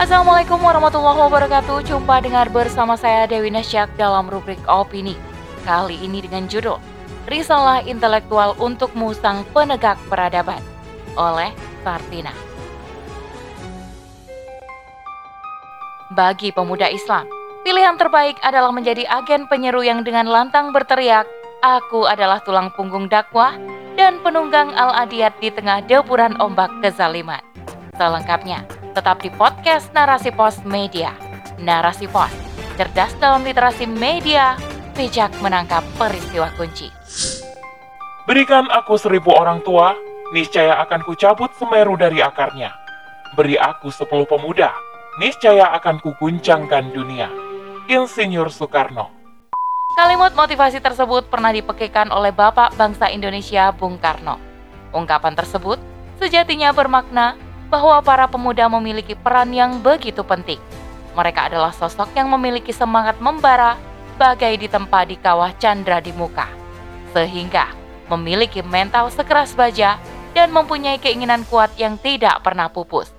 Assalamualaikum warahmatullahi wabarakatuh. Jumpa dengar bersama saya Dewi Nasyak dalam rubrik opini. Kali ini dengan judul Risalah Intelektual untuk Musang Penegak Peradaban oleh Sartina. Bagi pemuda Islam, pilihan terbaik adalah menjadi agen penyeru yang dengan lantang berteriak, Aku adalah tulang punggung dakwah dan penunggang al-adiyat di tengah deburan ombak kezaliman. Selengkapnya, tetap di podcast Narasi Pos Media. Narasi Pos, cerdas dalam literasi media, bijak menangkap peristiwa kunci. Berikan aku seribu orang tua, niscaya akan kucabut semeru dari akarnya. Beri aku sepuluh pemuda, niscaya akan kuguncangkan dunia. Insinyur Soekarno Kalimat motivasi tersebut pernah dipekaikan oleh Bapak Bangsa Indonesia Bung Karno. Ungkapan tersebut sejatinya bermakna bahwa para pemuda memiliki peran yang begitu penting. Mereka adalah sosok yang memiliki semangat membara bagai ditempa di kawah candra di muka. Sehingga memiliki mental sekeras baja dan mempunyai keinginan kuat yang tidak pernah pupus.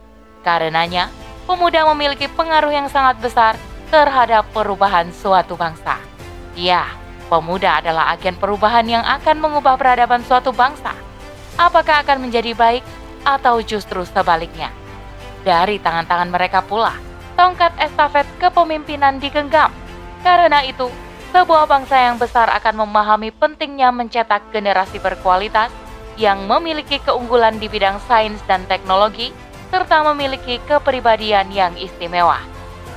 Karenanya, pemuda memiliki pengaruh yang sangat besar terhadap perubahan suatu bangsa. Ya, pemuda adalah agen perubahan yang akan mengubah peradaban suatu bangsa. Apakah akan menjadi baik atau justru sebaliknya? Dari tangan-tangan mereka pula, tongkat estafet kepemimpinan digenggam. Karena itu, sebuah bangsa yang besar akan memahami pentingnya mencetak generasi berkualitas yang memiliki keunggulan di bidang sains dan teknologi, serta memiliki kepribadian yang istimewa.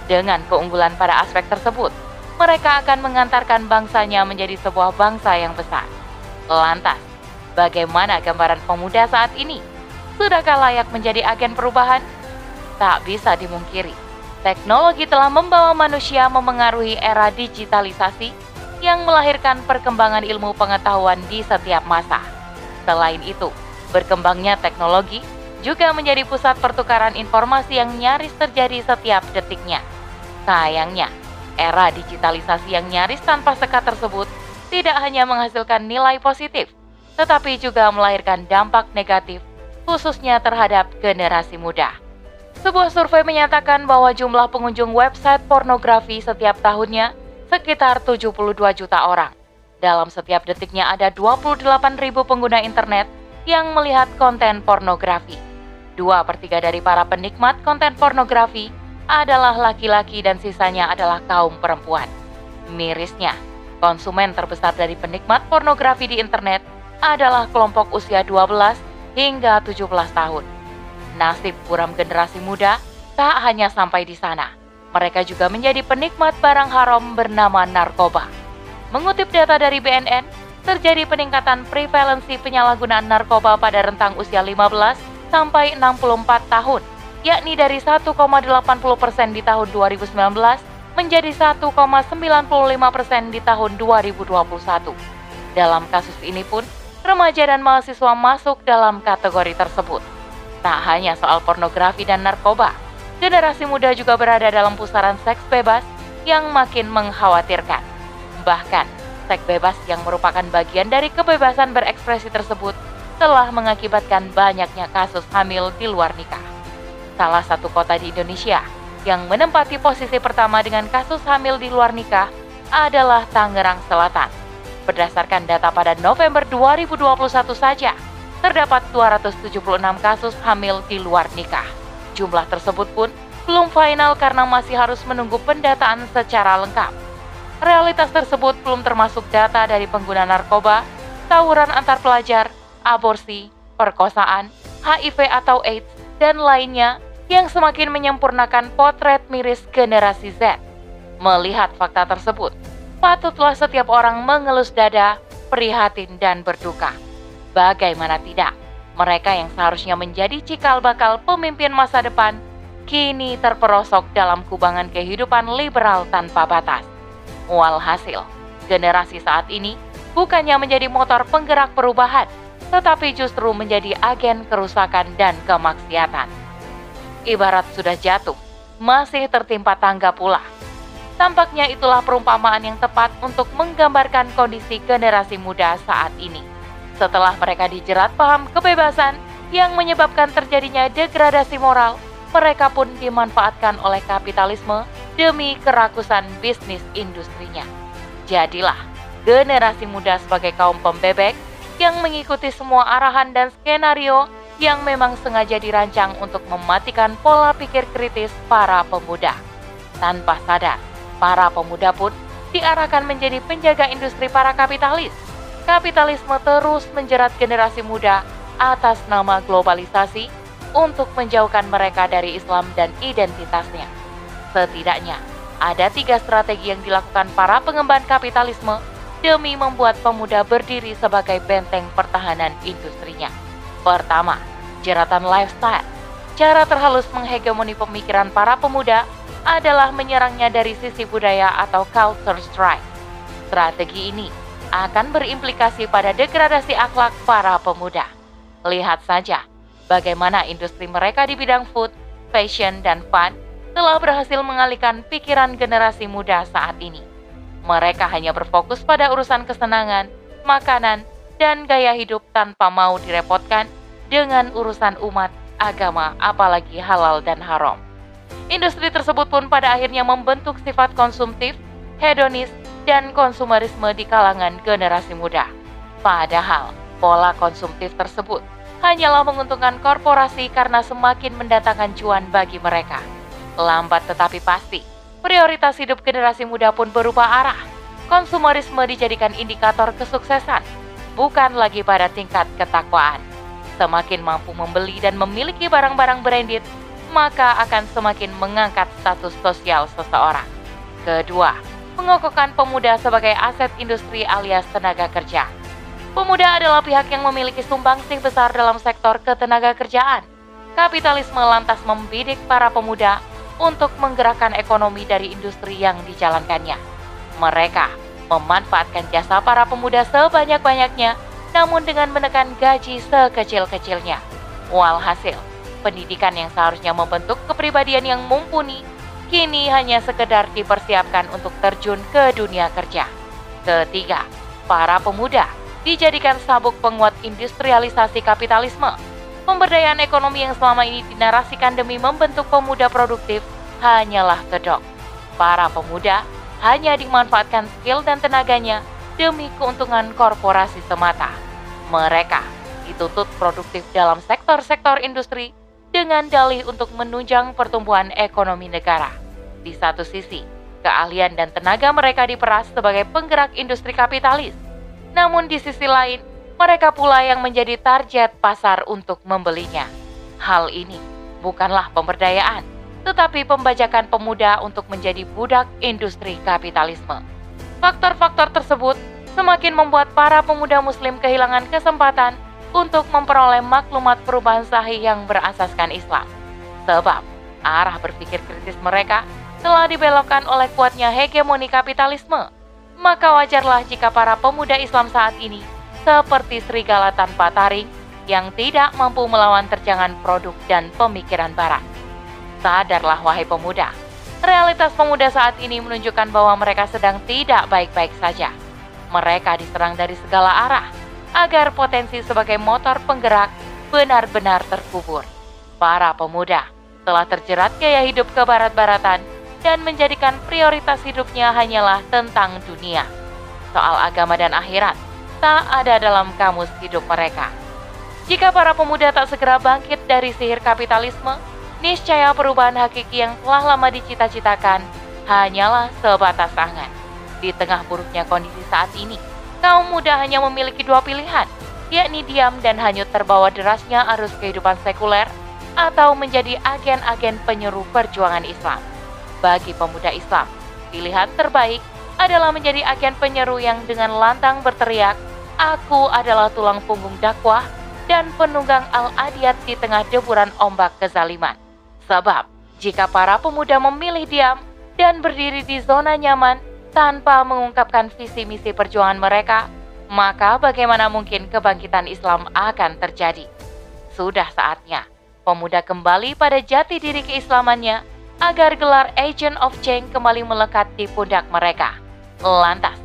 Dengan keunggulan pada aspek tersebut, mereka akan mengantarkan bangsanya menjadi sebuah bangsa yang besar. Lantas, bagaimana gambaran pemuda saat ini? Sudahkah layak menjadi agen perubahan? Tak bisa dimungkiri, teknologi telah membawa manusia memengaruhi era digitalisasi yang melahirkan perkembangan ilmu pengetahuan di setiap masa. Selain itu, berkembangnya teknologi juga menjadi pusat pertukaran informasi yang nyaris terjadi setiap detiknya. Sayangnya, Era digitalisasi yang nyaris tanpa sekat tersebut tidak hanya menghasilkan nilai positif, tetapi juga melahirkan dampak negatif, khususnya terhadap generasi muda. Sebuah survei menyatakan bahwa jumlah pengunjung website pornografi setiap tahunnya sekitar 72 juta orang. Dalam setiap detiknya ada 28 ribu pengguna internet yang melihat konten pornografi. Dua per tiga dari para penikmat konten pornografi adalah laki-laki dan sisanya adalah kaum perempuan. Mirisnya, konsumen terbesar dari penikmat pornografi di internet adalah kelompok usia 12 hingga 17 tahun. Nasib buram generasi muda tak hanya sampai di sana. Mereka juga menjadi penikmat barang haram bernama narkoba. Mengutip data dari BNN, terjadi peningkatan prevalensi penyalahgunaan narkoba pada rentang usia 15 sampai 64 tahun yakni dari 1,80 persen di tahun 2019 menjadi 1,95 persen di tahun 2021. Dalam kasus ini pun, remaja dan mahasiswa masuk dalam kategori tersebut. Tak hanya soal pornografi dan narkoba, generasi muda juga berada dalam pusaran seks bebas yang makin mengkhawatirkan. Bahkan, seks bebas yang merupakan bagian dari kebebasan berekspresi tersebut telah mengakibatkan banyaknya kasus hamil di luar nikah salah satu kota di Indonesia yang menempati posisi pertama dengan kasus hamil di luar nikah adalah Tangerang Selatan. Berdasarkan data pada November 2021 saja, terdapat 276 kasus hamil di luar nikah. Jumlah tersebut pun belum final karena masih harus menunggu pendataan secara lengkap. Realitas tersebut belum termasuk data dari pengguna narkoba, tawuran antar pelajar, aborsi, perkosaan, HIV atau AIDS, dan lainnya yang semakin menyempurnakan potret miris generasi Z. Melihat fakta tersebut, patutlah setiap orang mengelus dada, prihatin, dan berduka. Bagaimana tidak, mereka yang seharusnya menjadi cikal bakal pemimpin masa depan, kini terperosok dalam kubangan kehidupan liberal tanpa batas. Walhasil, generasi saat ini bukannya menjadi motor penggerak perubahan, tetapi justru menjadi agen kerusakan dan kemaksiatan. Ibarat sudah jatuh, masih tertimpa tangga pula. Tampaknya itulah perumpamaan yang tepat untuk menggambarkan kondisi generasi muda saat ini. Setelah mereka dijerat paham kebebasan yang menyebabkan terjadinya degradasi moral, mereka pun dimanfaatkan oleh kapitalisme demi kerakusan bisnis industrinya. Jadilah generasi muda sebagai kaum pembebek yang mengikuti semua arahan dan skenario yang memang sengaja dirancang untuk mematikan pola pikir kritis para pemuda. Tanpa sadar, para pemuda pun diarahkan menjadi penjaga industri para kapitalis. Kapitalisme terus menjerat generasi muda atas nama globalisasi untuk menjauhkan mereka dari Islam dan identitasnya. Setidaknya, ada tiga strategi yang dilakukan para pengemban kapitalisme demi membuat pemuda berdiri sebagai benteng pertahanan industrinya. Pertama, jeratan lifestyle. Cara terhalus menghegemoni pemikiran para pemuda adalah menyerangnya dari sisi budaya atau culture strike. Strategi ini akan berimplikasi pada degradasi akhlak para pemuda. Lihat saja bagaimana industri mereka di bidang food, fashion, dan fun telah berhasil mengalihkan pikiran generasi muda saat ini. Mereka hanya berfokus pada urusan kesenangan, makanan, dan gaya hidup tanpa mau direpotkan dengan urusan umat, agama, apalagi halal dan haram. Industri tersebut pun pada akhirnya membentuk sifat konsumtif, hedonis, dan konsumerisme di kalangan generasi muda. Padahal, pola konsumtif tersebut hanyalah menguntungkan korporasi karena semakin mendatangkan cuan bagi mereka. Lambat tetapi pasti, prioritas hidup generasi muda pun berubah arah. Konsumerisme dijadikan indikator kesuksesan, bukan lagi pada tingkat ketakwaan. Semakin mampu membeli dan memiliki barang-barang branded, maka akan semakin mengangkat status sosial seseorang. Kedua, mengokohkan pemuda sebagai aset industri alias tenaga kerja. Pemuda adalah pihak yang memiliki sumbangsih besar dalam sektor ketenaga kerjaan. Kapitalisme lantas membidik para pemuda untuk menggerakkan ekonomi dari industri yang dijalankannya. Mereka memanfaatkan jasa para pemuda sebanyak-banyaknya, namun dengan menekan gaji sekecil-kecilnya. Walhasil, pendidikan yang seharusnya membentuk kepribadian yang mumpuni, kini hanya sekedar dipersiapkan untuk terjun ke dunia kerja. Ketiga, para pemuda dijadikan sabuk penguat industrialisasi kapitalisme. Pemberdayaan ekonomi yang selama ini dinarasikan demi membentuk pemuda produktif hanyalah kedok. Para pemuda hanya dimanfaatkan skill dan tenaganya demi keuntungan korporasi semata. Mereka dituntut produktif dalam sektor-sektor industri dengan dalih untuk menunjang pertumbuhan ekonomi negara. Di satu sisi, keahlian dan tenaga mereka diperas sebagai penggerak industri kapitalis namun di sisi lain, mereka pula yang menjadi target pasar untuk membelinya. Hal ini bukanlah pemberdayaan, tetapi pembajakan pemuda untuk menjadi budak industri kapitalisme. Faktor-faktor tersebut semakin membuat para pemuda muslim kehilangan kesempatan untuk memperoleh maklumat perubahan sahih yang berasaskan Islam. Sebab arah berpikir kritis mereka telah dibelokkan oleh kuatnya hegemoni kapitalisme maka wajarlah jika para pemuda Islam saat ini seperti serigala tanpa taring yang tidak mampu melawan terjangan produk dan pemikiran barat. Sadarlah wahai pemuda, realitas pemuda saat ini menunjukkan bahwa mereka sedang tidak baik-baik saja. Mereka diserang dari segala arah agar potensi sebagai motor penggerak benar-benar terkubur. Para pemuda telah terjerat gaya hidup kebarat-baratan dan menjadikan prioritas hidupnya hanyalah tentang dunia. Soal agama dan akhirat tak ada dalam kamus hidup mereka. Jika para pemuda tak segera bangkit dari sihir kapitalisme, niscaya perubahan hakiki yang telah lama dicita-citakan hanyalah sebatas angan. Di tengah buruknya kondisi saat ini, kaum muda hanya memiliki dua pilihan, yakni diam dan hanyut terbawa derasnya arus kehidupan sekuler atau menjadi agen-agen penyeru perjuangan Islam bagi pemuda Islam. Pilihan terbaik adalah menjadi agen penyeru yang dengan lantang berteriak, Aku adalah tulang punggung dakwah dan penunggang al-adiyat di tengah deburan ombak kezaliman. Sebab, jika para pemuda memilih diam dan berdiri di zona nyaman tanpa mengungkapkan visi misi perjuangan mereka, maka bagaimana mungkin kebangkitan Islam akan terjadi? Sudah saatnya pemuda kembali pada jati diri keislamannya agar gelar Agent of Change kembali melekat di pundak mereka. Lantas,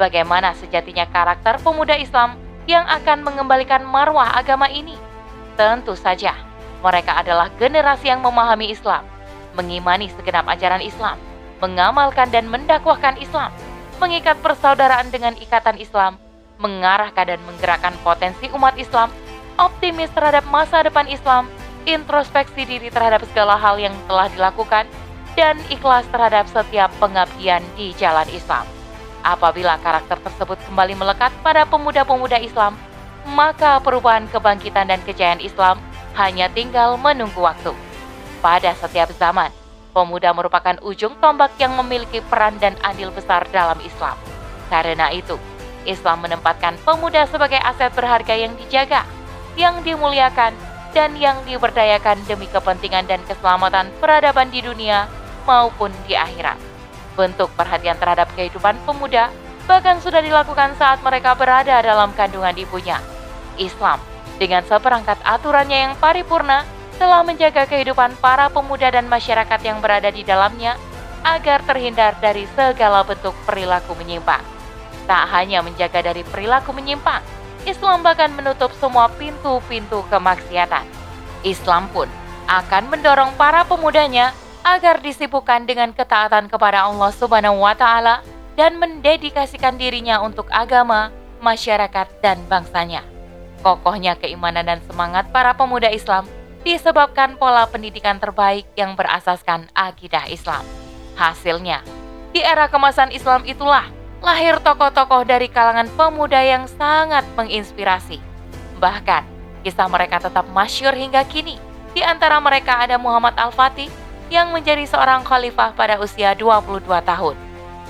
bagaimana sejatinya karakter pemuda Islam yang akan mengembalikan marwah agama ini? Tentu saja, Mereka adalah generasi yang memahami Islam, mengimani segenap ajaran Islam, mengamalkan dan mendakwahkan Islam, mengikat persaudaraan dengan ikatan Islam, mengarahkan dan menggerakkan potensi umat Islam, optimis terhadap masa depan Islam, introspeksi diri terhadap segala hal yang telah dilakukan, dan ikhlas terhadap setiap pengabdian di jalan Islam. Apabila karakter tersebut kembali melekat pada pemuda-pemuda Islam, maka perubahan kebangkitan dan kejayaan Islam hanya tinggal menunggu waktu. Pada setiap zaman, pemuda merupakan ujung tombak yang memiliki peran dan andil besar dalam Islam. Karena itu, Islam menempatkan pemuda sebagai aset berharga yang dijaga, yang dimuliakan, dan yang diberdayakan demi kepentingan dan keselamatan peradaban di dunia maupun di akhirat. Bentuk perhatian terhadap kehidupan pemuda bahkan sudah dilakukan saat mereka berada dalam kandungan ibunya. Islam, dengan seperangkat aturannya yang paripurna, telah menjaga kehidupan para pemuda dan masyarakat yang berada di dalamnya agar terhindar dari segala bentuk perilaku menyimpang. Tak hanya menjaga dari perilaku menyimpang, Islam bahkan menutup semua pintu-pintu kemaksiatan. Islam pun akan mendorong para pemudanya agar disibukkan dengan ketaatan kepada Allah Subhanahu wa taala dan mendedikasikan dirinya untuk agama, masyarakat dan bangsanya. Kokohnya keimanan dan semangat para pemuda Islam disebabkan pola pendidikan terbaik yang berasaskan akidah Islam. Hasilnya, di era kemasan Islam itulah lahir tokoh-tokoh dari kalangan pemuda yang sangat menginspirasi. Bahkan, kisah mereka tetap masyur hingga kini. Di antara mereka ada Muhammad Al-Fatih yang menjadi seorang khalifah pada usia 22 tahun.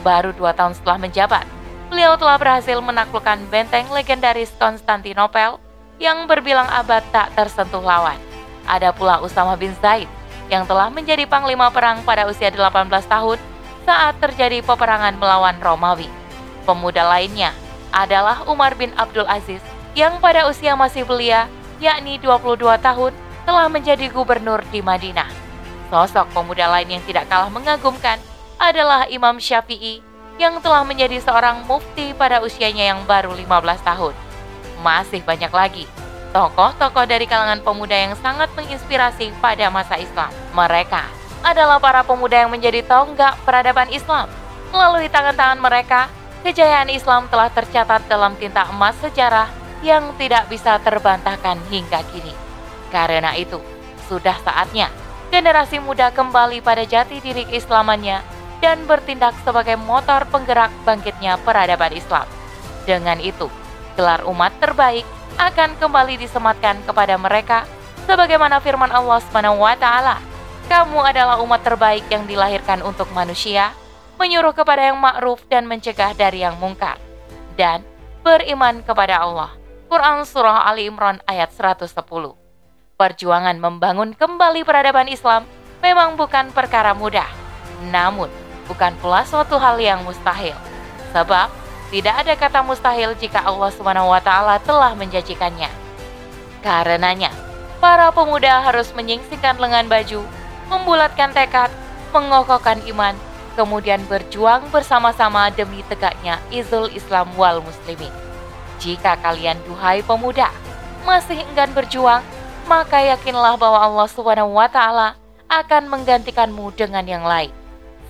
Baru dua tahun setelah menjabat, beliau telah berhasil menaklukkan benteng legendaris Konstantinopel yang berbilang abad tak tersentuh lawan. Ada pula Usama bin Zaid yang telah menjadi panglima perang pada usia 18 tahun saat terjadi peperangan melawan Romawi. Pemuda lainnya adalah Umar bin Abdul Aziz yang pada usia masih belia, yakni 22 tahun, telah menjadi gubernur di Madinah. Sosok pemuda lain yang tidak kalah mengagumkan adalah Imam Syafi'i yang telah menjadi seorang mufti pada usianya yang baru 15 tahun. Masih banyak lagi tokoh-tokoh dari kalangan pemuda yang sangat menginspirasi pada masa Islam. Mereka adalah para pemuda yang menjadi tonggak peradaban Islam. Melalui tangan-tangan mereka, kejayaan Islam telah tercatat dalam tinta emas sejarah yang tidak bisa terbantahkan hingga kini. Karena itu, sudah saatnya generasi muda kembali pada jati diri keislamannya dan bertindak sebagai motor penggerak bangkitnya peradaban Islam. Dengan itu, gelar umat terbaik akan kembali disematkan kepada mereka sebagaimana firman Allah Subhanahu wa taala, "Kamu adalah umat terbaik yang dilahirkan untuk manusia, menyuruh kepada yang ma'ruf dan mencegah dari yang mungkar." Dan beriman kepada Allah. Quran Surah Ali Imran ayat 110 Perjuangan membangun kembali peradaban Islam memang bukan perkara mudah, namun bukan pula suatu hal yang mustahil. Sebab tidak ada kata mustahil jika Allah SWT telah menjanjikannya. Karenanya, para pemuda harus menyingsingkan lengan baju, membulatkan tekad, mengokohkan iman, kemudian berjuang bersama-sama demi tegaknya izul Islam wal muslimin. Jika kalian duhai pemuda masih enggan berjuang, maka yakinlah bahwa Allah taala akan menggantikanmu dengan yang lain.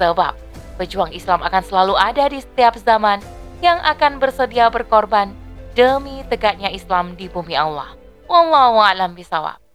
Sebab pejuang Islam akan selalu ada di setiap zaman yang akan bersedia berkorban demi tegaknya Islam di bumi Allah. Wallahu a'lam bisawab.